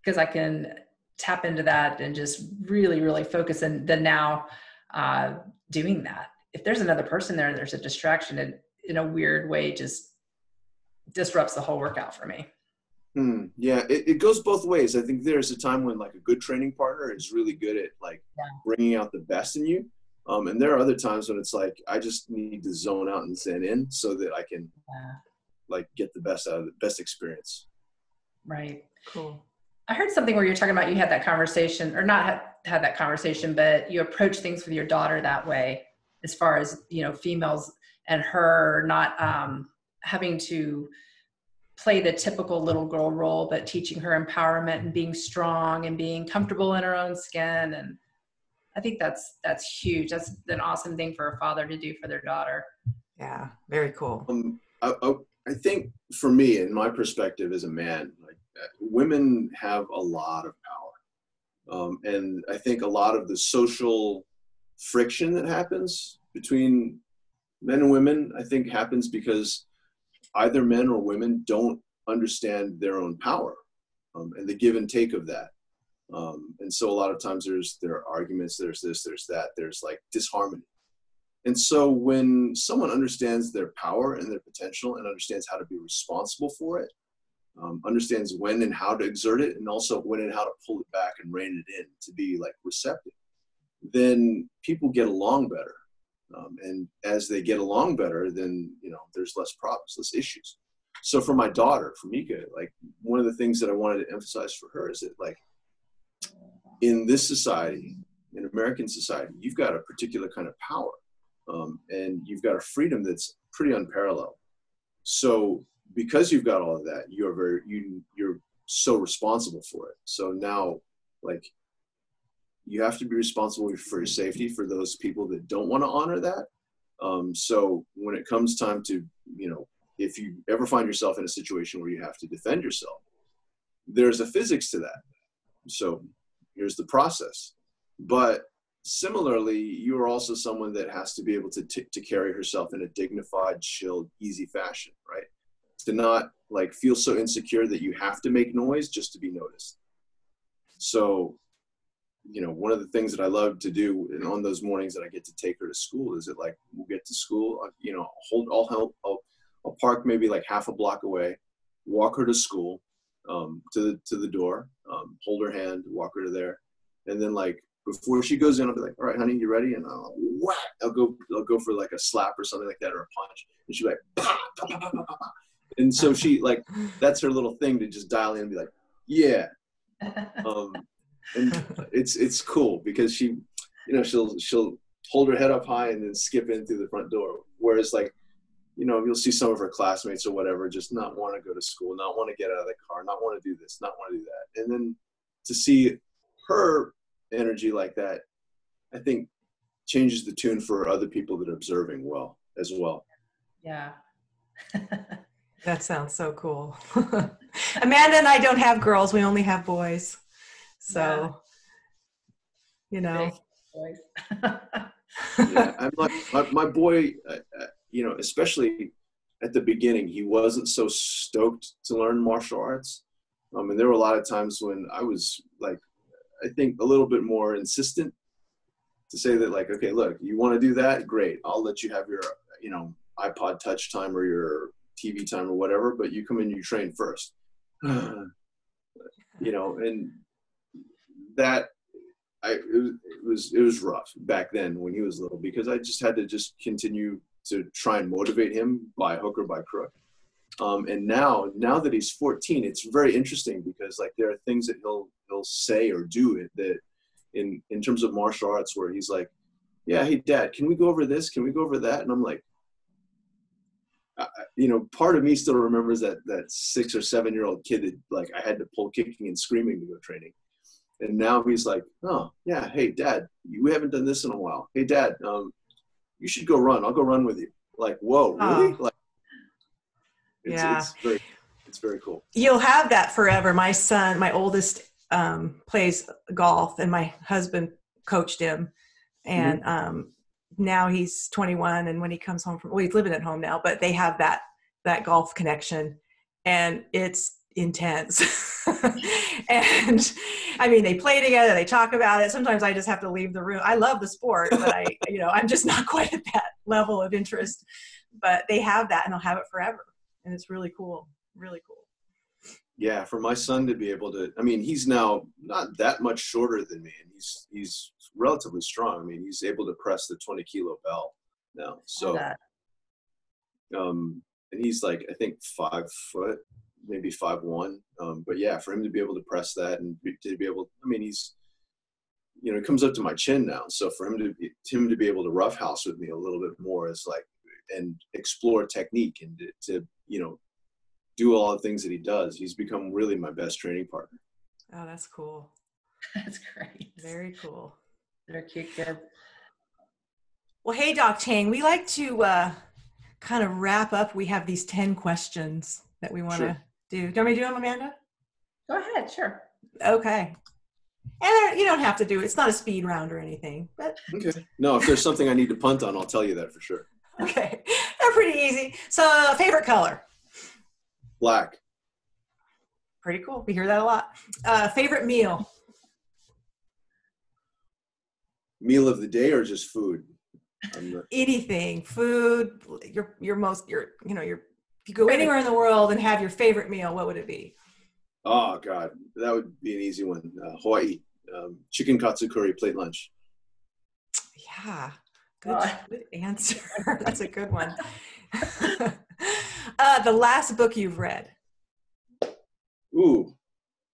because I can tap into that and just really, really focus in the now uh, doing that. If there's another person there and there's a distraction, it in a weird way just disrupts the whole workout for me. Hmm. Yeah, it, it goes both ways. I think there's a time when like a good training partner is really good at like Yeah. bringing out the best in you. Um, and there are other times when it's like I just need to zone out and zen in so that I can Yeah. like get the best out of the best experience. Right. Cool. I heard something where you're talking about you had that conversation, or not had, had that conversation, but you approach things with your daughter that way, as far as you know, females and her not um, having to play the typical little girl role, but teaching her empowerment and being strong and being comfortable in her own skin. And I think that's that's huge. That's an awesome thing for a father to do for their daughter. Yeah, very cool. Um, I, I, I think for me, in my perspective as a man, like uh, women have a lot of power, um, and I think a lot of the social friction that happens between men and women, I think, happens because either men or women don't understand their own power um, and the give and take of that. Um, and so a lot of times there's there are arguments, there's this, there's that, there's like disharmony. And so when someone understands their power and their potential and understands how to be responsible for it, um, understands when and how to exert it, and also when and how to pull it back and rein it in to be like receptive, then people get along better. Um, and as they get along better, then you know there's less problems, less issues. So for my daughter, for Mika, like one of the things that I wanted to emphasize for her is that like in this society, in American society, you've got a particular kind of power um, and you've got a freedom that's pretty unparalleled. So because you've got all of that, you're very you you're so responsible for it. So now, like, you have to be responsible for your safety for those people that don't want to honor that. Um, so when it comes time to you know, if you ever find yourself in a situation where you have to defend yourself, there's a physics to that. So here's the process, but similarly, you are also someone that has to be able to, t- to carry herself in a dignified, chilled, easy fashion, right? To not like feel so insecure that you have to make noise just to be noticed. So, you know, one of the things that I love to do and on those mornings that I get to take her to school is that like we'll get to school, uh, you know, hold, I'll help, I'll, I'll park maybe like half a block away, walk her to school, um, to the to the door, um, hold her hand, walk her to there, and then like before she goes in, I'll be like, "All right, honey, you ready?" And I'll whack. I'll go. I'll go for like a slap or something like that, or a punch, and she'll be like, "Pah, pah, pah, pah, pah, pah." and so she like that's her little thing to just dial in and be like, "Yeah." <laughs> Um, and it's it's cool because she, you know, she'll she'll hold her head up high and then skip in through the front door. Whereas like you know, you'll see some of her classmates or whatever just not want to go to school, not want to get out of the car, not want to do this, not want to do that. And then to see her energy like that, I think changes the tune for other people that are observing well as well. yeah. <laughs> That sounds so cool. <laughs> Amanda and I don't have girls; we only have boys. So, you know, <laughs> yeah, I'm like my, my boy, uh, uh, you know, especially at the beginning, he wasn't so stoked to learn martial arts. Um, mean, there were a lot of times when I was like, I think a little bit more insistent to say that, like, okay, look, you want to do that? Great. I'll let you have your, you know, iPod touch time or your TV time or whatever, but you come in, you train first. <sighs> you know, and that I it was, it was rough back then when he was little because I just had to just continue to try and motivate him by hook or by crook. Um, and now now that he's 14, it's very interesting because like there are things that he'll he'll say or do it that in in terms of martial arts where he's like, yeah, hey dad, can we go over this? Can we go over that? And I'm like. I, you know, part of me still remembers that that six or seven year old kid that like I had to pull kicking and screaming to go training and now he's like, oh yeah, hey dad, we haven't done this in a while. Hey dad, um, you should go run. I'll go run with you. Like, whoa, really? Oh. Like, it's, Yeah. it's very, it's very cool. you'll have that forever. My son, my oldest, um, plays golf, and my husband coached him, and um, now he's 21. And when he comes home from, well, he's living at home now, but they have that that golf connection, and it's intense. <laughs> <laughs> and I mean, they play together, they talk about it. Sometimes I just have to leave the room. I love the sport, but I, <laughs> you know, I'm just not quite at that level of interest. But they have that, and they'll have it forever, and it's really cool. Really cool. Yeah, for my son to be able to, I mean, he's now not that much shorter than me, and he's he's relatively strong. I mean, he's able to press the 20 kilo bell now. So, um, and he's like I think five foot, maybe five one. Um, but yeah, for him to be able to press that and be, to be able, I mean, he's you know, it comes up to my chin now. So for him to be, him to be able to roughhouse with me a little bit more is like, and explore technique and to, to you know, do all the things that he does. He's become really my best training partner. Oh, that's cool. <laughs> That's great. Very cool. They're cute kids. Well, hey, Doc Cheng, we like to uh, kind of wrap up. We have these 10 questions that we want to Sure. Do. Do you want me to do them, Amanda? Go ahead, sure. Okay. And you don't have to do it. It's not a speed round or anything, but Okay. No, if there's something I need to punt on, I'll tell you that for sure. okay. They're pretty easy. So, favorite color? Black. Pretty cool. We hear that a lot. Uh, favorite meal? Meal of the day or just food? I'm not- Anything, food, your, your most, your, you know, your, if you go anywhere in the world and have your favorite meal, what would it be? oh God, that would be an easy one. Uh, Hawaii. Um, chicken katsu curry plate lunch. Yeah. Good, Oh. good answer. <laughs> That's a good one. <laughs> uh, the last book you've read. Ooh.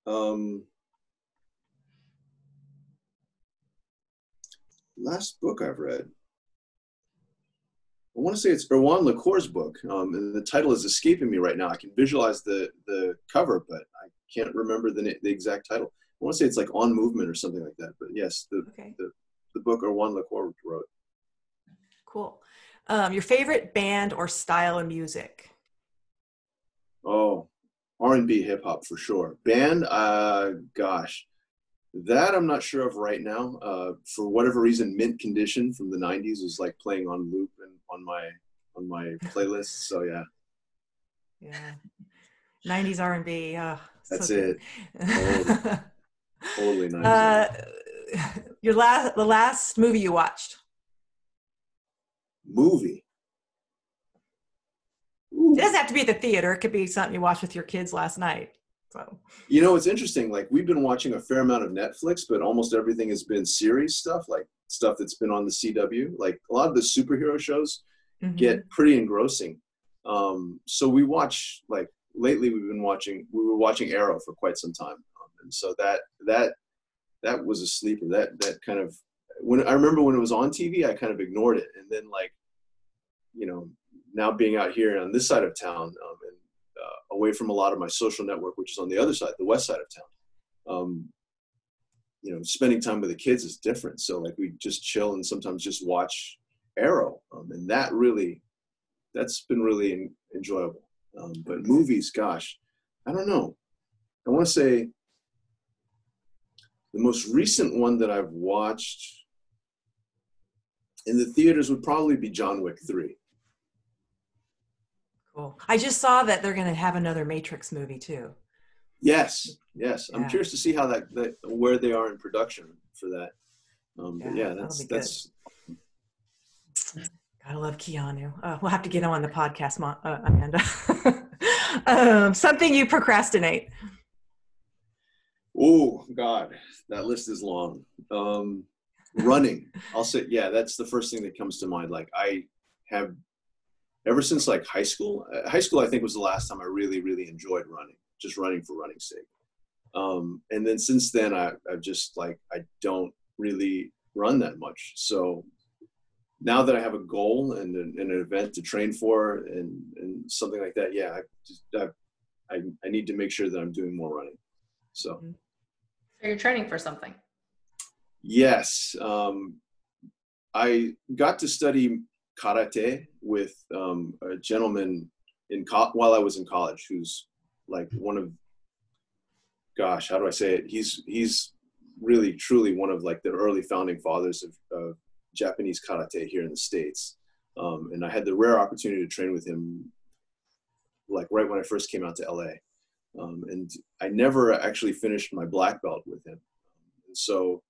Um, last book I've read. I want to say it's Erwan Le Corre's book, um, and the title is escaping me right now. I can visualize the the cover, but I can't remember the the exact title. I want to say it's like On Movement or something like that. But yes, the Okay, the book Erwan Le Corre wrote. cool. Um, your favorite band or style of music? Oh, R and B hip hop for sure. Band, uh, gosh, that I'm not sure of right now. Uh, for whatever reason, Mint Condition from the '90s is like playing on loop and on my on my playlist. So yeah, Yeah, '90s R&B. Oh, that's good. it. Totally '90s. uh, your last, the last movie you watched. Movie. Ooh. It doesn't have to be at the theater. It could be something you watched with your kids last night. So You know, it's interesting. Like we've been watching a fair amount of Netflix, but almost everything has been series stuff, like stuff that's been on the CW. Like a lot of the superhero shows mhm. get pretty engrossing. Um, so we watch like lately we've been watching we were watching Arrow for quite some time, um, and so that that that was a sleeper. That that kind of when I remember when it was on TV, I kind of ignored it, and then like you know now being out here on this side of town um, away from a lot of my social network, which is on the other side, the west side of town. Um, you know, spending time with the kids is different. So like we just chill and sometimes just watch Arrow, um, and that really, that's been really en- enjoyable. Um, but movies, gosh, I don't know. I want to say the most recent one that I've watched in the theaters would probably be John Wick Three. Cool. I just saw that they're going to have another Matrix movie too. Yes, yes. I'm curious to see how that, that where they are in production for that. Um, but Yeah, yeah, that's that's Gotta love Keanu. Uh, we'll have to get him on the podcast, Mo- uh, Amanda. <laughs> um, something you procrastinate. oh god, that list is long. Um, running, I'll say yeah. That's the first thing that comes to mind. Like I have ever since like high school. uh, High school, I think, was the last time I really really enjoyed running, just running for running's sake. Um, and then since then, I, I've just like I don't really run that much. So now that I have a goal and an, and an event to train for and, and something like that, yeah, I just I, I, I need to make sure that I'm doing more running. So So you're training for something. yes, um, I got to study karate with um, a gentleman in co- while I was in college, who's like one of, gosh, how do I say it? He's he's really truly one of like the early founding fathers of, of Japanese karate here in the states. Um, and I had the rare opportunity to train with him like right when I first came out to LA. Um, and I never actually finished my black belt with him. And so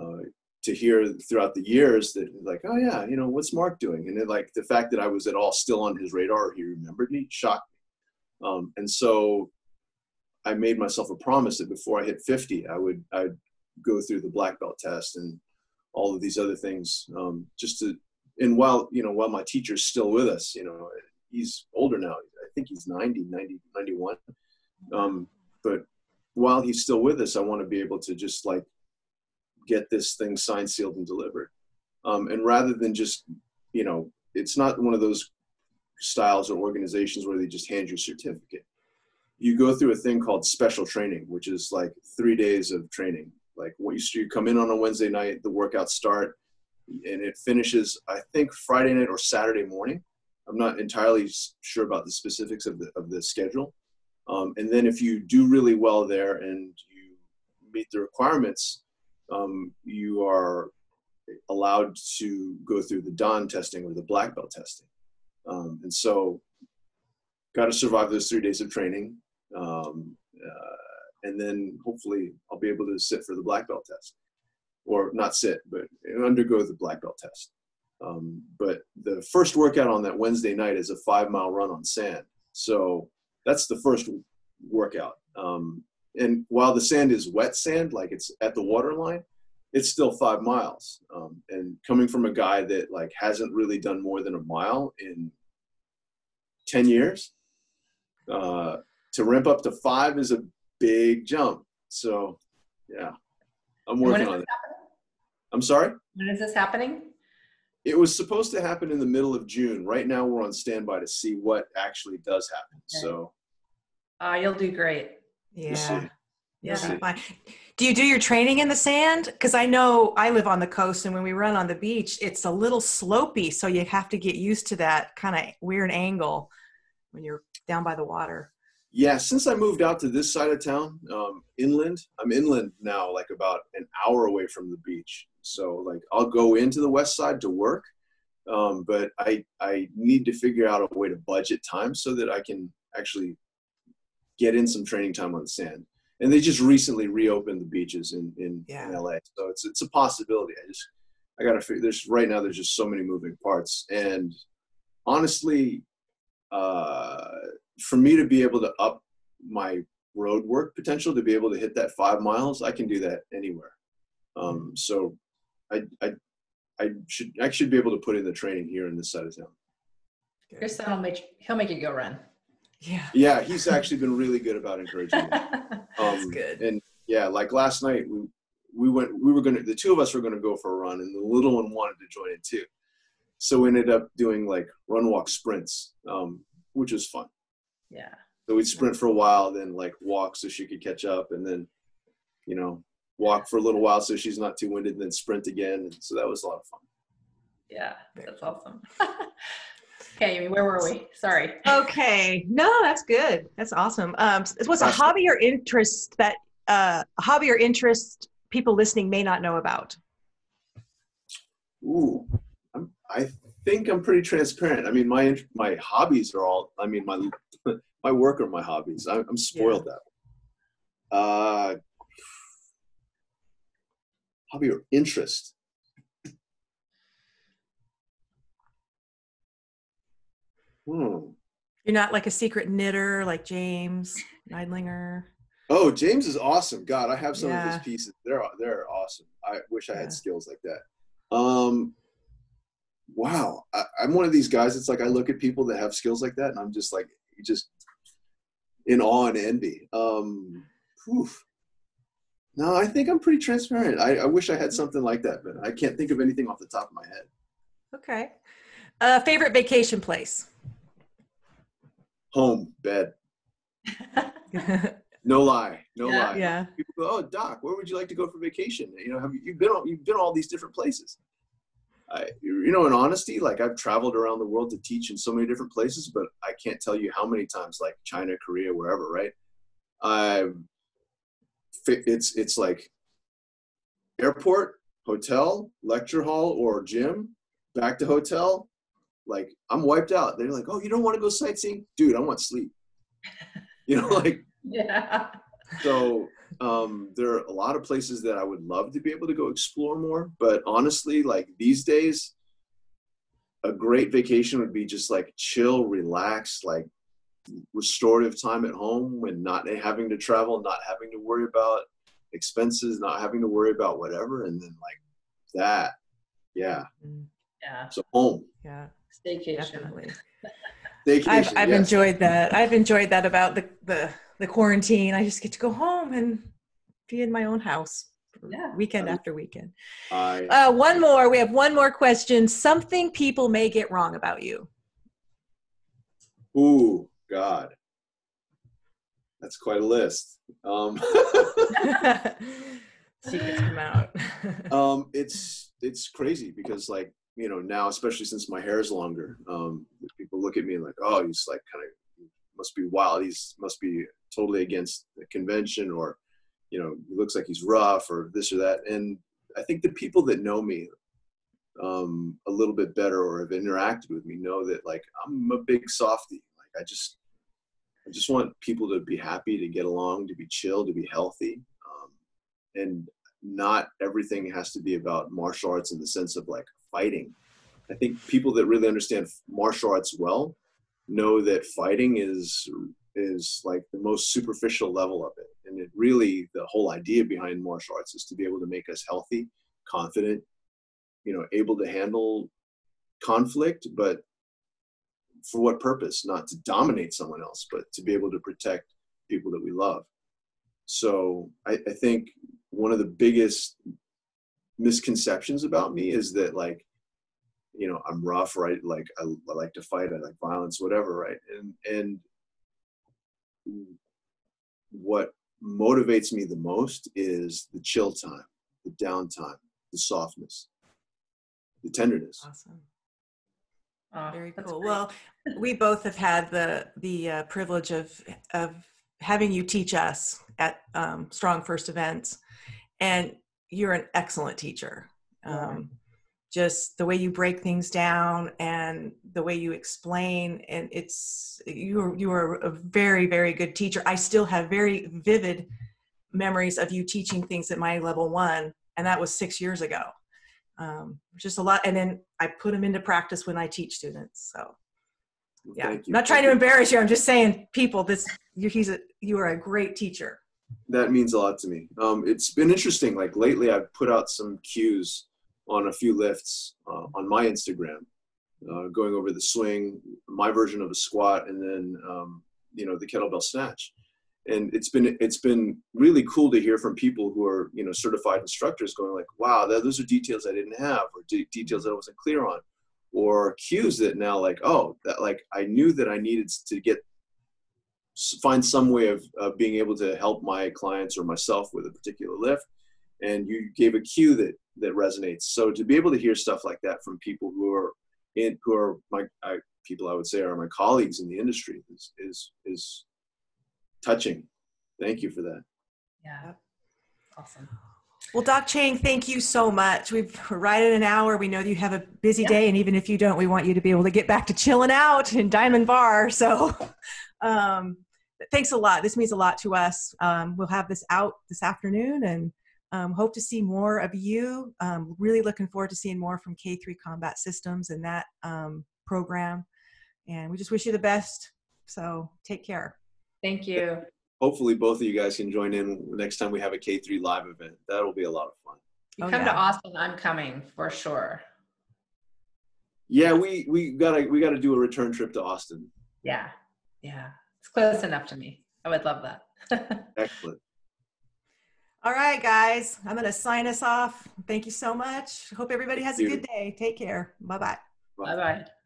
uh, to hear throughout the years that like, oh yeah, you know, what's Mark doing? And then like the fact that I was at all still on his radar, he remembered me, shocked me. Um, and so I made myself a promise that before I hit 50, I would I'd go through the black belt test and all of these other things um, just to and while you know while my teacher's still with us you know he's older now i think he's 90 90 91 um, but while he's still with us i want to be able to just like get this thing signed sealed and delivered um, and rather than just you know it's not one of those styles or organizations where they just hand you a certificate you go through a thing called special training which is like three days of training like what you, you come in on a wednesday night the workouts start and it finishes I think Friday night or Saturday morning. I'm not entirely sure about the specifics of the of the schedule. Um, and then if you do really well there and you meet the requirements, um, you are allowed to go through the Dan testing or the black belt testing. Um, and so, got to survive those three days of training, um, uh, and then hopefully I'll be able to sit for the black belt test or not sit, but undergo the black belt test. Um, but the first workout on that Wednesday night is a five mile run on sand. So that's the first workout. Um, and while the sand is wet sand, like it's at the waterline, it's still five miles. Um, and coming from a guy that like hasn't really done more than a mile in 10 years, uh, to ramp up to five is a big jump. So yeah, I'm working on it. I'm sorry? When is this happening? It was supposed to happen in the middle of June. Right now, we're on standby to see what actually does happen. Okay. So, uh, you'll do great. Yeah. Yeah. Do you do your training in the sand? Because I know I live on the coast, and when we run on the beach, it's a little slopey, so you have to get used to that kind of weird angle when you're down by the water. Yeah, since I moved out to this side of town, um, inland, I'm inland now, like about an hour away from the beach. So like I'll go into the west side to work, um, but I I need to figure out a way to budget time so that I can actually get in some training time on the sand. And they just recently reopened the beaches in in, yeah. in LA, so it's it's a possibility. I just I gotta figure. There's right now. There's just so many moving parts, and honestly, uh, for me to be able to up my road work potential to be able to hit that five miles, I can do that anywhere. Um, so I, I, I should I should be able to put in the training here in this side of town. Your son will make he'll make you go run. Yeah. Yeah, he's actually been really good about encouraging me. <laughs> Um, That's good. And yeah, like last night we we went we were gonna the two of us were gonna go for a run and the little one wanted to join in too. So we ended up doing like run walk sprints, um, which was fun. Yeah. So we'd sprint for a while, then like walk so she could catch up, and then, you know, walk for a little while so she's not too winded, and then sprint again. And so that was a lot of fun. Yeah, that's awesome. <laughs> okay, Amy, where were we? Sorry. Okay, no, that's good. That's awesome. Um, what's a hobby or interest that uh, a hobby or interest people listening may not know about? Ooh, I'm, I think I'm pretty transparent. I mean, my my hobbies are all. I mean, my <laughs> my work are my hobbies. I'm, I'm spoiled yeah. that way. Uh, hobby or interest? Hmm. You're not like a secret knitter like James Neidlinger. Oh, James is awesome. God, I have some yeah. of his pieces. They're they're awesome. I wish I had yeah. skills like that. Um, wow, I, am one of these guys. It's like I look at people that have skills like that, and I'm just like, just in awe and envy. Um, no, I think I'm pretty transparent. I, I, wish I had something like that, but I can't think of anything off the top of my head. Okay. Uh, favorite vacation place? Home, bed. <laughs> no lie, no yeah, lie. Yeah. People go, "Oh, Doc, where would you like to go for vacation?" You know, have you you've been all, you've been all these different places? I, you know, in honesty, like I've traveled around the world to teach in so many different places, but I can't tell you how many times, like China, Korea, wherever, right? I've it's it's like airport, hotel, lecture hall, or gym, back to hotel, like I'm wiped out. They're like, "Oh, you don't want to go sightseeing, dude? I want sleep." <laughs> You know, <laughs> like Yeah. so. Um, there are a lot of places that I would love to be able to go explore more, but honestly, like these days, a great vacation would be just like chill, relax, like restorative time at home when not having to travel, not having to worry about expenses, not having to worry about whatever, and then like that, yeah. Yeah. So home, Yeah, Staycation. definitely. vacation. I've, I've yes. enjoyed that. I've enjoyed that about the, the, the quarantine. I just get to go home and be in my own house Yeah. weekend after weekend. I, Uh, one more. We have one more question. Something people may get wrong about you. ooh, God, that's quite a list. Um, <laughs> Secrets come out. <laughs> um, it's it's crazy because like you know now, especially since my hair is longer, um, people look at me like, oh, he's like kind of must be wild. He's must be totally against the convention, or you know, he looks like he's rough, or this or that. And I think the people that know me um, a little bit better or have interacted with me know that like I'm a big softie. Like I just I just want people to be happy, to get along, to be chill, to be healthy. Um, and not everything has to be about martial arts in the sense of like fighting. I think people that really understand martial arts well know that fighting is is like the most superficial level of it. And it really the whole idea behind martial arts is to be able to make us healthy, confident, you know, able to handle conflict, but for what purpose? Not to dominate someone else, but to be able to protect people that we love. So I, I think one of the biggest misconceptions about me is that like, you know, I'm rough, right? Like I, I like to fight, I like violence, whatever, right? And and what motivates me the most is the chill time, the downtime, the softness, the tenderness. awesome. Oh, Very cool. great. Well, we both have had the the uh, privilege of of having you teach us at um, Strong First events, and you're an excellent teacher. Um, just the way you break things down and the way you explain, and it's you are you are a very very good teacher. I still have very vivid memories of you teaching things at my level one, and that was six years ago. Um, just a lot, and then I put them into practice when I teach students. So yeah, you. not trying to embarrass you. I'm just saying, people, this you, he's a you are a great teacher. That means a lot to me. Um, it's been interesting. Like lately, I've put out some cues on a few lifts uh, on my Instagram, uh, going over the swing, my version of a squat, and then um, you know the kettlebell snatch. And it's been it's been really cool to hear from people who are you know certified instructors going like, wow, those are details I didn't have, or de- details that I wasn't clear on, or cues that now like, oh, that like I knew that I needed to get find some way of uh, being able to help my clients or myself with a particular lift and you gave a cue that that resonates so to be able to hear stuff like that from people who are in who are my I, people i would say are my colleagues in the industry is is is touching thank you for that yeah. Awesome. Well, Doc Cheng, thank you so much. We've we're right at an hour. We know you have a busy Yeah. day, and even if you don't, we want you to be able to get back to chilling out in Diamond Bar. So, <laughs> um, thanks a lot. This means a lot to us. Um, we'll have this out this afternoon, and um, hope to see more of you. Um, really looking forward to seeing more from K3 Combat Systems and that um, program. And we just wish you the best. So, take care. Thank you. Hopefully both of you guys can join in next time we have a k3 live event that'll be a lot of fun You Oh, come to. Austin, I'm coming for sure. yeah we we gotta we gotta do a return trip to austin Yeah. Yeah. It's close enough to me. I would love that. <laughs> excellent All right, guys, I'm going to sign us off. Thank you so much. Hope everybody has a you. good day. Take care. Bye bye. bye bye.